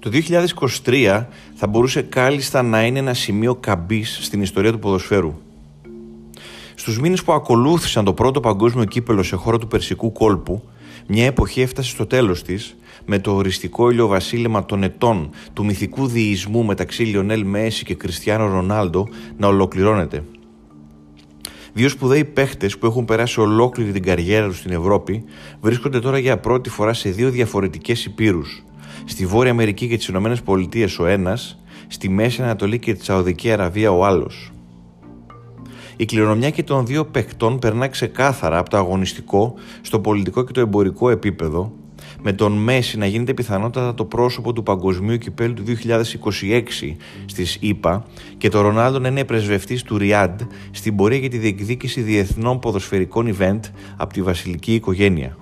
Το 2023 θα μπορούσε κάλλιστα να είναι ένα σημείο καμπής στην ιστορία του ποδοσφαίρου. Στους μήνες που ακολούθησαν το πρώτο παγκόσμιο κύπελο σε χώρο του Περσικού κόλπου, μια εποχή έφτασε στο τέλος της με το οριστικό ηλιοβασίλεμα των ετών του μυθικού διεισμού μεταξύ Λιονέλ Μέση και Κριστιανό Ρονάλντο να ολοκληρώνεται. Δύο σπουδαίοι παίχτες που έχουν περάσει ολόκληρη την καριέρα τους στην Ευρώπη βρίσκονται τώρα για πρώτη φορά σε δύο διαφορετικές υπήρους. Στη Βόρεια Αμερική και τις Ηνωμένες Πολιτείες ο ένας, στη Μέση Ανατολή και τη Σαουδική Αραβία ο άλλος. Η κληρονομιά και των δύο παιχτών περνά ξεκάθαρα από το αγωνιστικό στο πολιτικό και το εμπορικό επίπεδο, με τον Μέση να γίνεται πιθανότατα το πρόσωπο του παγκοσμίου κυπέλου του 2026 στις ΗΠΑ και το Ρονάλντο να είναι πρεσβευτής του Ριάντ στην πορεία για τη διεκδίκηση διεθνών ποδοσφαιρικών event από τη βασιλική οικογένεια.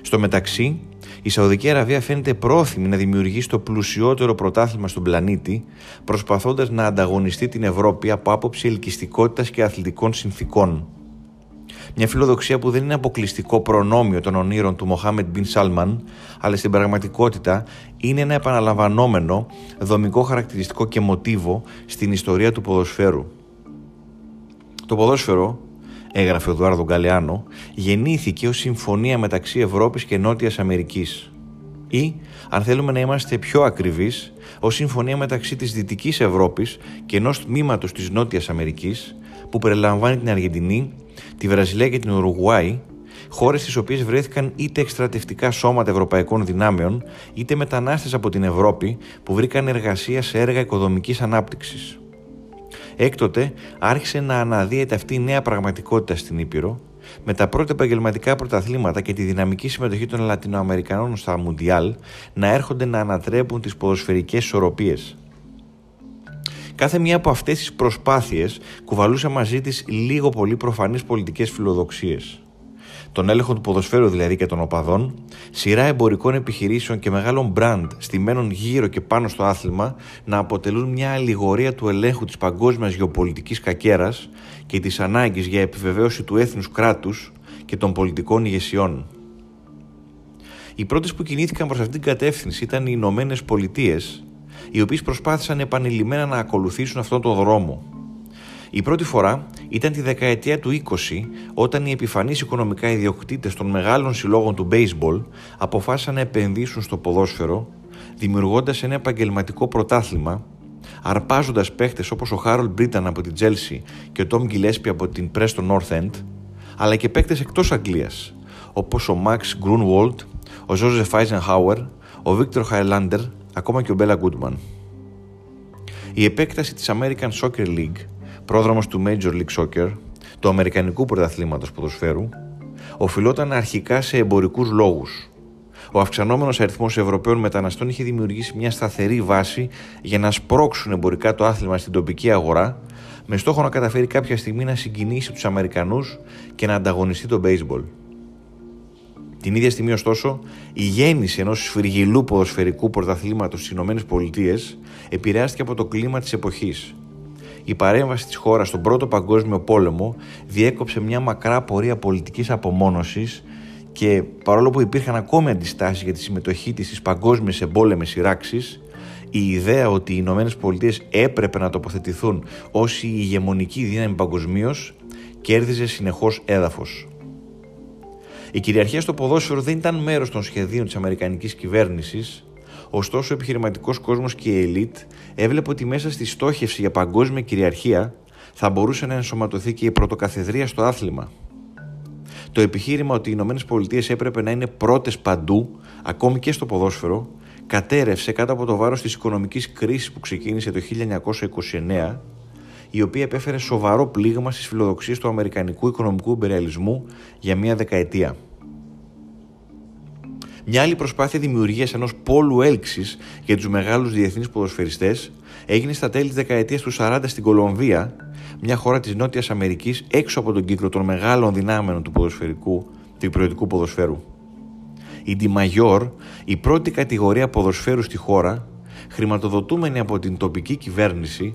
Στο μεταξύ, η Σαουδική Αραβία φαίνεται πρόθυμη να δημιουργήσει το πλουσιότερο πρωτάθλημα στον πλανήτη, προσπαθώντας να ανταγωνιστεί την Ευρώπη από άποψη ελκυστικότητας και αθλητικών συνθήκων. Μια φιλοδοξία που δεν είναι αποκλειστικό προνόμιο των ονείρων του Μοχάμετ Μπιν Σάλμαν, αλλά στην πραγματικότητα είναι ένα επαναλαμβανόμενο δομικό χαρακτηριστικό και μοτίβο στην ιστορία του ποδοσφαίρου. Το ποδόσφαιρο, έγραφε ο Δουάρδο Γκαλεάνο, γεννήθηκε ως συμφωνία μεταξύ Ευρώπης και Νότιας Αμερικής. Ή, αν θέλουμε να είμαστε πιο ακριβείς, ως συμφωνία μεταξύ της Δυτικής Ευρώπης και ενός τμήματος της Νότιας Αμερικής, που περιλαμβάνει την Αργεντινή, τη Βραζιλία και την Ουρουγουάη, χώρες στις οποίες βρέθηκαν είτε εκστρατευτικά σώματα ευρωπαϊκών δυνάμεων, είτε μετανάστες από την Ευρώπη που βρήκαν εργασία σε έργα οικοδομικής ανάπτυξης. Έκτοτε άρχισε να αναδύεται αυτή η νέα πραγματικότητα στην Ήπειρο, με τα πρώτα επαγγελματικά πρωταθλήματα και τη δυναμική συμμετοχή των Λατινοαμερικανών στα Μουντιάλ να έρχονται να ανατρέπουν τις ποδοσφαιρικές ισορροπίες. Κάθε μία από αυτές τις προσπάθειες κουβαλούσε μαζί της λίγο πολύ προφανείς πολιτικές φιλοδοξίες. Τον έλεγχο του ποδοσφαίρου δηλαδή και των οπαδών, σειρά εμπορικών επιχειρήσεων και μεγάλων μπραντ στημένων γύρω και πάνω στο άθλημα να αποτελούν μια αλληγορία του ελέγχου της παγκόσμιας γεωπολιτικής κακέρας και της ανάγκης για επιβεβαίωση του έθνους κράτους και των πολιτικών ηγεσιών. Οι πρώτες που κινήθηκαν προς αυτήν την κατεύθυνση ήταν οι Ηνωμένε Πολιτείες οι οποίες προσπάθησαν επανειλημμένα να ακολουθήσουν αυτόν τον δρόμο. Η πρώτη φορά ήταν τη δεκαετία του 20, όταν οι επιφανείς οικονομικά ιδιοκτήτες των μεγάλων συλλόγων του baseball αποφάσισαν να επενδύσουν στο ποδόσφαιρο, δημιουργώντας ένα επαγγελματικό πρωτάθλημα, αρπάζοντας παίχτες όπως ο Χάρολ Μπρίταν από την Chelsea και ο Τόμ Γκιλέσπι από την Preston North End, αλλά και παίχτες εκτός Αγγλίας, όπως ο Max Grunwald, ο Joseph Eisenhower, ο Victor Highlander ακόμα και ο Μπέλα Γκούτμαν. Η επέκταση της American Soccer League, πρόδρομος του Major League Soccer, του Αμερικανικού Πρωταθλήματος Ποδοσφαίρου, οφειλόταν αρχικά σε εμπορικούς λόγους. Ο αυξανόμενος αριθμός Ευρωπαίων μεταναστών είχε δημιουργήσει μια σταθερή βάση για να σπρώξουν εμπορικά το άθλημα στην τοπική αγορά, με στόχο να καταφέρει κάποια στιγμή να συγκινήσει τους Αμερικανούς και να ανταγωνιστεί το baseball. Την ίδια στιγμή, ωστόσο, η γέννηση ενός σφυργιλού ποδοσφαιρικού πρωταθλήματος στις ΗΠΑ επηρεάστηκε από το κλίμα της εποχής. Η παρέμβαση της χώρας στον Πρώτο Παγκόσμιο Πόλεμο διέκοψε μια μακρά πορεία πολιτικής απομόνωσης και παρόλο που υπήρχαν ακόμη αντιστάσεις για τη συμμετοχή της στις παγκόσμιες εμπόλεμες σειράξεις, η ιδέα ότι οι Ηνωμένες Πολιτείες έπρεπε να τοποθετηθούν ως η ηγεμονική δύναμη παγκοσμίως κέρδιζε συνεχώς έδαφος. Η κυριαρχία στο ποδόσφαιρο δεν ήταν μέρος των σχεδίων της Αμερικανικής κυβέρνησης, ωστόσο ο επιχειρηματικός κόσμος και η ελίτ έβλεπε ότι μέσα στη στόχευση για παγκόσμια κυριαρχία θα μπορούσε να ενσωματωθεί και η πρωτοκαθεδρία στο άθλημα. Το επιχείρημα ότι οι Ηνωμένες Πολιτείες έπρεπε να είναι πρώτες παντού, ακόμη και στο ποδόσφαιρο, κατέρευσε κάτω από το βάρος της οικονομικής κρίσης που ξεκίνησε το 1929 η οποία επέφερε σοβαρό πλήγμα στις φιλοδοξίες του Αμερικανικού οικονομικού υπεριαλισμού για μία δεκαετία. Μια άλλη προσπάθεια δημιουργίας ενός πόλου έλξης για τους μεγάλους διεθνείς ποδοσφαιριστές έγινε στα τέλη της δεκαετίας του 40 στην Κολομβία, μια χώρα της Νότιας Αμερικής έξω από τον κύκλο των μεγάλων δυνάμεων του ποδοσφαιρικού, του υπηρετικού ποδοσφαίρου. Η Di η πρώτη κατηγορία ποδοσφαίρου στη χώρα, χρηματοδοτούμενη από την τοπική κυβέρνηση,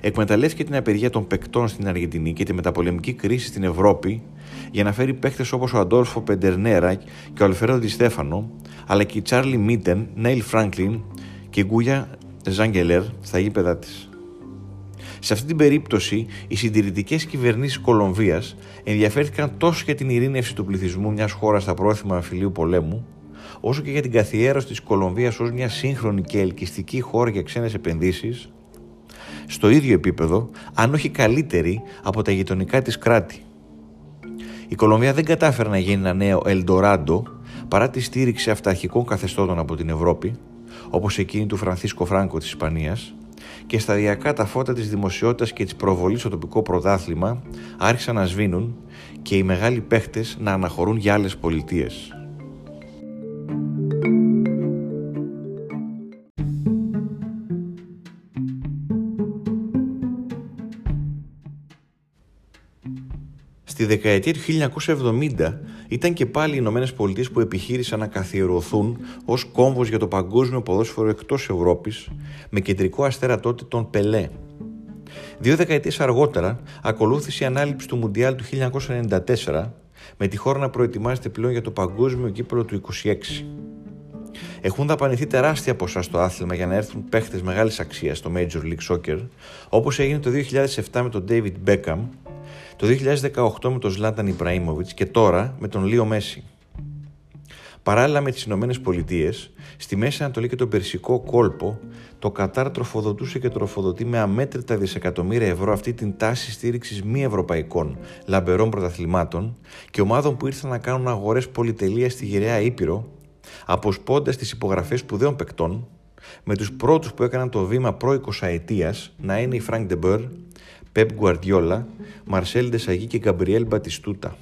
εκμεταλλεύτηκε την απεργία των παικτών στην Αργεντινή και τη μεταπολεμική κρίση στην Ευρώπη για να φέρει παίχτες όπως ο Αντόρφο Πεντερνέρα και ο Αλφρέδο Στέφανο, αλλά και η Τσάρλι Μίτεν, Νέιλ Φράγκλιν και η Γκούγια Ζάγκελερ στα γήπεδα της. Σε αυτή την περίπτωση, οι συντηρητικές κυβερνήσεις Κολομβίας ενδιαφέρθηκαν τόσο για την ειρήνευση του πληθυσμού μιας χώρας στα πρόθυμα αφιλίου πολέμου, όσο και για την καθιέρωση της Κολομβίας ως μια σύγχρονη και ελκυστική χώρα για ξένες επενδύσεις, στο ίδιο επίπεδο, αν όχι καλύτερη, από τα γειτονικά της κράτη. Η Κολομβία δεν κατάφερε να γίνει ένα νέο Ελντοράντο παρά τη στήριξη αυταρχικών καθεστώτων από την Ευρώπη, όπως εκείνη του Φρανθίσκο Φράγκο της Ισπανίας, και σταδιακά τα φώτα της δημοσιότητας και της προβολής στο τοπικό πρωτάθλημα άρχισαν να σβήνουν και οι μεγάλοι παίχτες να αναχωρούν για άλλες πολιτείες. Στη δεκαετία του 1970 ήταν και πάλι οι Ηνωμένες Πολιτείες που επιχείρησαν να καθιερωθούν ως κόμβος για το παγκόσμιο ποδόσφαιρο εκτός Ευρώπης, με κεντρικό αστέρα τότε τον Πελέ. Δύο δεκαετίες αργότερα ακολούθησε η ανάληψη του Μουντιάλ του 1994 με τη χώρα να προετοιμάζεται πλέον για το παγκόσμιο κύπελο του 26. Έχουν δαπανηθεί τεράστια ποσά στο άθλημα για να έρθουν παίχτε μεγάλης αξίας στο Major League Soccer, όπως έγινε το 2007 με τον David Beckham το 2018 με τον Ζλάταν Ιμπραήμοβιτς και τώρα με τον Λίο Μέση. Παράλληλα με τις Ηνωμένες Πολιτείες, στη Μέση Ανατολή και τον Περσικό κόλπο, το Κατάρ τροφοδοτούσε και τροφοδοτεί με αμέτρητα δισεκατομμύρια ευρώ αυτή την τάση στήριξης μη ευρωπαϊκών λαμπερών πρωταθλημάτων και ομάδων που ήρθαν να κάνουν αγορές πολυτελείας στη γυραιά Ήπειρο, αποσπώντας τις υπογραφές σπουδαίων παικτών, με τους πρώτους που έκαναν το βήμα προ 20 να είναι οι Φρανκ Ντε Μπουρ, Πεπ Γκουαρδιόλα, Μαρσέλ Ντεσαγί και Γκαμπριέλ Μπατιστούτα.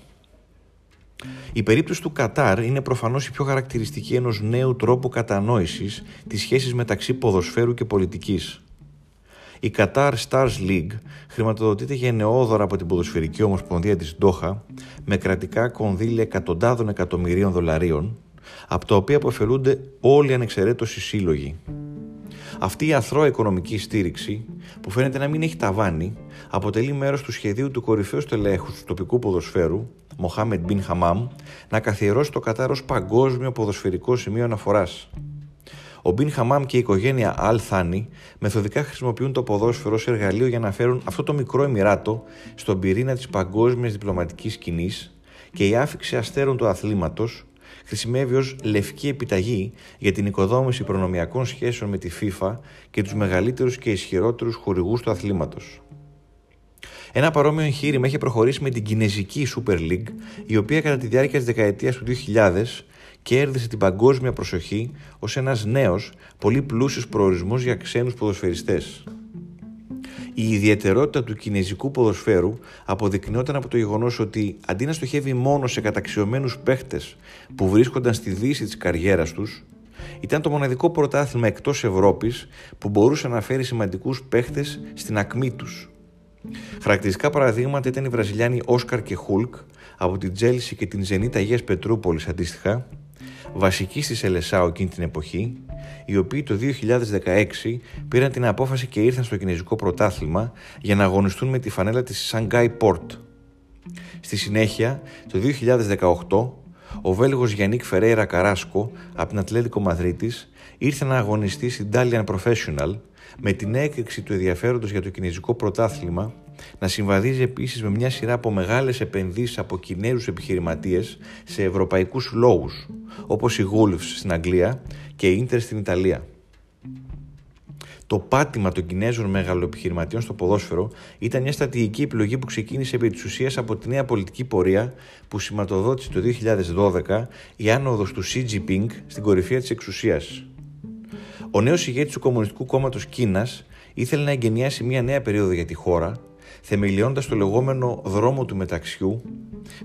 Η περίπτωση του Κατάρ είναι προφανώς η πιο χαρακτηριστική ενός νέου τρόπου κατανόησης της σχέσης μεταξύ ποδοσφαίρου και πολιτικής. Η Qatar Stars League χρηματοδοτείται γενναιόδωρα από την Ποδοσφαιρική Ομοσπονδία της Ντόχα με κρατικά κονδύλια εκατοντάδων εκατομμυρίων δολαρίων, από τα οποία αποφελούνται όλοι οι ανεξαιρέτως οι σύλλογοι. Αυτή η αθρώα οικονομική στήριξη, που φαίνεται να μην έχει ταβάνει, αποτελεί μέρος του σχεδίου του κορυφαίου στελέχους του τοπικού ποδοσφαίρου, Μοχάμεντ Μπιν Χαμάμ, να καθιερώσει το Κατάρ ως παγκόσμιο ποδοσφαιρικό σημείο αναφοράς. Ο Μπιν Χαμάμ και η οικογένεια Αλ Θάνι μεθοδικά χρησιμοποιούν το ποδόσφαιρο ως εργαλείο για να φέρουν αυτό το μικρό εμμυράτο στον πυρήνα της παγκόσμιας διπλωματικής σκηνής και η άφηξη αστέρων του αθλήματος χρησιμεύει ως λευκή επιταγή για την οικοδόμηση προνομιακών σχέσεων με τη FIFA και τους μεγαλύτερους και ισχυρότερους χορηγούς του αθλήματος. Ένα παρόμοιο εγχείρημα έχει προχωρήσει με την Κινέζικη Super League, η οποία κατά τη διάρκεια της δεκαετίας του 2000 κέρδισε την παγκόσμια προσοχή ως ένας νέος, πολύ πλούσιος προορισμός για ξένους ποδοσφαιριστές. Η ιδιαιτερότητα του κινέζικου ποδοσφαίρου αποδεικνύονταν από το γεγονός ότι αντί να στοχεύει μόνο σε καταξιωμένους παίχτες που βρίσκονταν στη δύση της καριέρας τους, ήταν το μοναδικό πρωτάθλημα εκτός Ευρώπης που μπορούσε να φέρει σημαντικούς παίχτες στην ακμή τους. Χαρακτηριστικά παραδείγματα ήταν οι Βραζιλιάνοι Όσκαρ και Χουλκ από την Τσέλσι και την Ζενίτ Αγίας Πετρούπολης αντίστοιχα, βασικοί στη Σελεσάο εκείνη την εποχή, οι οποίοι το 2016 πήραν την απόφαση και ήρθαν στο κινέζικο πρωτάθλημα για να αγωνιστούν με τη φανέλα της Σανγκάι Πόρτ. Στη συνέχεια, το 2018, ο Βέλγος Γιάννικ Φερέιρα Καράσκο από την Ατλέτικο Μαδρίτης ήρθε να αγωνιστεί στην Dalian Professional με την έκρηξη του ενδιαφέροντος για το κινέζικο πρωτάθλημα να συμβαδίζει επίσης με μια σειρά από μεγάλες επενδύσεις από Κινέζους επιχειρηματίες σε ευρωπαϊκούς συλλόγους, όπως η Wolves στην Αγγλία και η Ίντερ στην Ιταλία. Το πάτημα των Κινέζων μεγαλοεπιχειρηματιών στο ποδόσφαιρο ήταν μια στρατηγική επιλογή που ξεκίνησε επί της ουσίας από τη νέα πολιτική πορεία που σηματοδότησε το 2012 η άνοδος του Xi Jinping στην κορυφή της εξουσίας. Ο νέος ηγέτης του Κομμουνιστικού Κόμματος Κίνας ήθελε να εγκαινιάσει μια νέα περίοδο για τη χώρα, θεμελιώντας το λεγόμενο δρόμο του μεταξιού,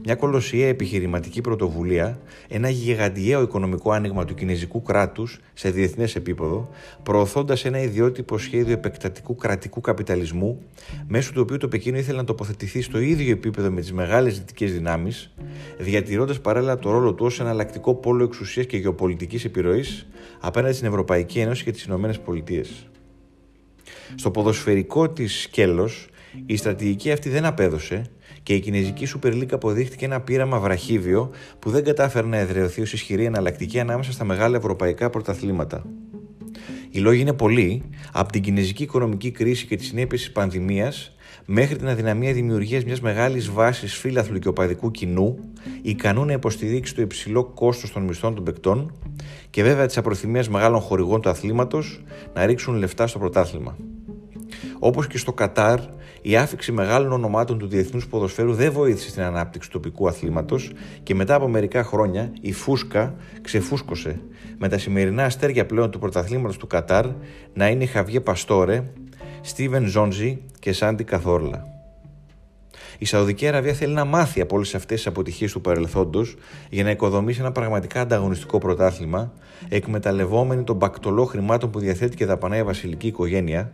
μια κολοσιαία επιχειρηματική πρωτοβουλία, ένα γιγαντιαίο οικονομικό άνοιγμα του κινέζικου κράτους σε διεθνές επίπεδο, προωθώντας ένα ιδιότυπο σχέδιο επεκτατικού κρατικού καπιταλισμού, μέσω του οποίου το Πεκίνο ήθελε να τοποθετηθεί στο ίδιο επίπεδο με τις μεγάλες δυτικές δυνάμεις, διατηρώντας παράλληλα το ρόλο του ως εναλλακτικό πόλο εξουσίας και γεωπολιτικής επιρροής απέναντι στην Ευρωπαϊκή Ένωση και τις Ηνωμένες Πολιτείες. Στο ποδοσφαιρικό της σκέλος Η στρατηγική αυτή δεν απέδωσε και η Κινέζικη Super League αποδείχτηκε ένα πείραμα βραχίβιο που δεν κατάφερε να εδραιωθεί ως ισχυρή εναλλακτική ανάμεσα στα μεγάλα ευρωπαϊκά πρωταθλήματα. Οι λόγοι είναι πολλοί, από την κινέζικη οικονομική κρίση και τις συνέπειες της πανδημίας μέχρι την αδυναμία δημιουργίας μιας μεγάλης βάσης φύλαθλου και οπαδικού κοινού, ικανού να υποστηρίξει το υψηλό κόστος των μισθών των παικτών και βέβαια της απροθυμίας μεγάλων χορηγών του αθλήματος να ρίξουν λεφτά στο πρωτάθλημα. Όπως και στο Κατάρ, η άφηξη μεγάλων ονομάτων του διεθνούς ποδοσφαίρου δεν βοήθησε στην ανάπτυξη του τοπικού αθλήματος και μετά από μερικά χρόνια η φούσκα ξεφούσκωσε με τα σημερινά αστέρια πλέον του πρωταθλήματος του Κατάρ να είναι η Χαβιέ Παστόρε, Στίβεν Ζόντζι και Σάντι Καθόρλα. Η Σαουδική Αραβία θέλει να μάθει από όλες αυτές τις αποτυχίες του παρελθόντος για να οικοδομήσει ένα πραγματικά ανταγωνιστικό πρωτάθλημα, εκμεταλλευόμενη τον μπακτολό χρημάτων που διαθέτει και δαπανάει η βασιλική οικογένεια,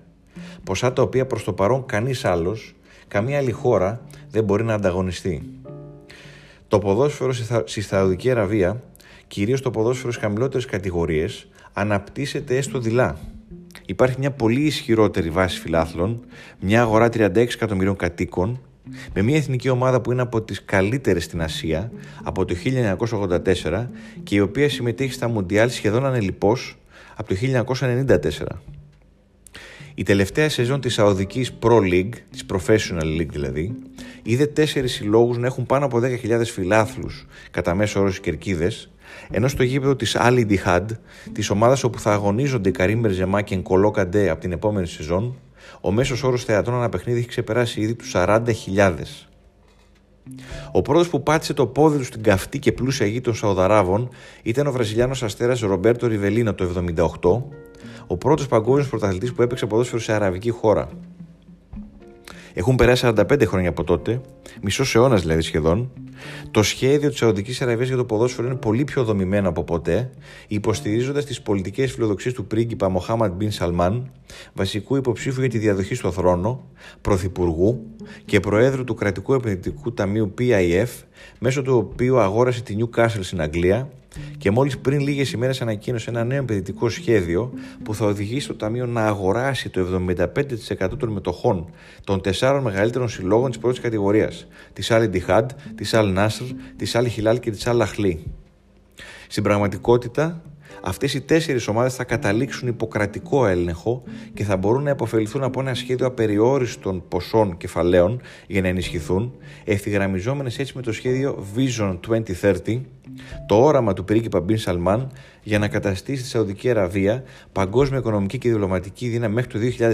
ποσά τα οποία προς το παρόν κανείς άλλος, καμία άλλη χώρα δεν μπορεί να ανταγωνιστεί. Το ποδόσφαιρο στη Σαουδική Αραβία, κυρίως το ποδόσφαιρο στις χαμηλότερες κατηγορίες, αναπτύσσεται έστω δειλά. Υπάρχει μια πολύ ισχυρότερη βάση φιλάθλων, μια αγορά 36 εκατομμυρίων κατοίκων, με μια εθνική ομάδα που είναι από τις καλύτερες στην Ασία από το 1984 και η οποία συμμετέχει στα Μουντιάλ σχεδόν ανελιπώς από το 1994. Η τελευταία σεζόν της Σαουδικής Pro League, της Professional League δηλαδή, είδε τέσσερις συλλόγους να έχουν πάνω από 10.000 φιλάθλους κατά μέσο όρο στις κερκίδες, ενώ στο γήπεδο της Ali Dihad, της ομάδας όπου θα αγωνίζονται οι Καρύμ Μπερζεμά και Νκολό Καντέ από την επόμενη σεζόν, ο μέσος όρος θεατών ανά παιχνίδι έχει ξεπεράσει ήδη τους 40.000. Ο πρώτος που πάτησε το πόδι του στην καυτή και πλούσια γη των Σαουδαράβων ήταν ο Βραζιλιάνος αστέρας Ρομπέρτο Ριβελίνο το 1978, ο πρώτος παγκόσμιος πρωταθλητής που έπαιξε ποδόσφαιρο σε αραβική χώρα. Έχουν περάσει 45 χρόνια από τότε, μισός αιώνας δηλαδή σχεδόν. Το σχέδιο της Σαουδικής Αραβίας για το ποδόσφαιρο είναι πολύ πιο δομημένο από ποτέ, υποστηρίζοντας τις πολιτικές φιλοδοξίες του πρίγκιπα Μοχάμαντ Μπιν Σαλμάν, βασικού υποψήφου για τη διαδοχή στο θρόνο, πρωθυπουργού και προέδρου του κρατικού επενδυτικού ταμείου PIF, μέσω του οποίου αγόρασε τη Newcastle στην Αγγλία και μόλις πριν λίγες ημέρες ανακοίνωσε ένα νέο επενδυτικό σχέδιο που θα οδηγήσει το Ταμείο να αγοράσει το 75% των μετοχών των τεσσάρων μεγαλύτερων συλλόγων της πρώτης κατηγορίας της Al Ittihad, της Al Nasr, της Al Hilal και της Al Ahly. Στην πραγματικότητα, Αυτές οι τέσσερις ομάδες θα καταλήξουν υποκρατικό έλεγχο και θα μπορούν να υποφεληθούν από ένα σχέδιο απεριόριστων ποσών κεφαλαίων για να ενισχυθούν, ευθυγραμμιζόμενες έτσι με το σχέδιο Vision 2030, το όραμα του πρίγκιπα Μπιν Σαλμάν για να καταστήσει τη Σαουδική Αραβία παγκόσμια οικονομική και διπλωματική δύναμη μέχρι το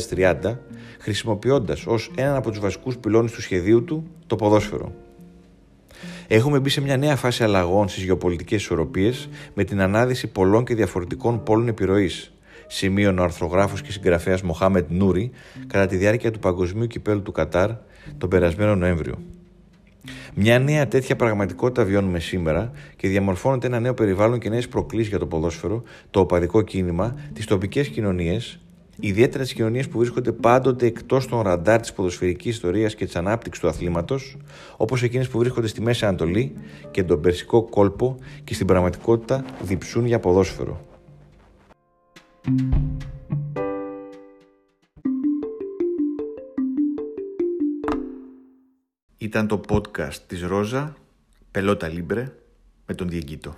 2030, χρησιμοποιώντας ως έναν από τους βασικούς πυλώνες του σχεδίου του το ποδόσφαιρο. Έχουμε μπει σε μια νέα φάση αλλαγών στις γεωπολιτικές ισορροπίες με την ανάδυση πολλών και διαφορετικών πόλων επιρροής, σημείων ο αρθρογράφος και συγγραφέας Μοχάμετ Νούρι κατά τη διάρκεια του Παγκοσμίου Κυπέλου του Κατάρ τον περασμένο Νοέμβριο. Μια νέα τέτοια πραγματικότητα βιώνουμε σήμερα και διαμορφώνεται ένα νέο περιβάλλον και νέες προκλήσεις για το ποδόσφαιρο, το οπαδικό κίνημα, τις τοπικές κοινωνίες, ιδιαίτερα τις κοινωνίες που βρίσκονται πάντοτε εκτός των ραντάρ της ποδοσφαιρικής ιστορίας και της ανάπτυξης του αθλήματος, όπως εκείνες που βρίσκονται στη Μέση Ανατολή και τον Περσικό κόλπο και στην πραγματικότητα διψούν για ποδόσφαιρο. Ήταν το podcast της Ρόζα, Πελότα Λίμπρε, με τον Διεγκύτο.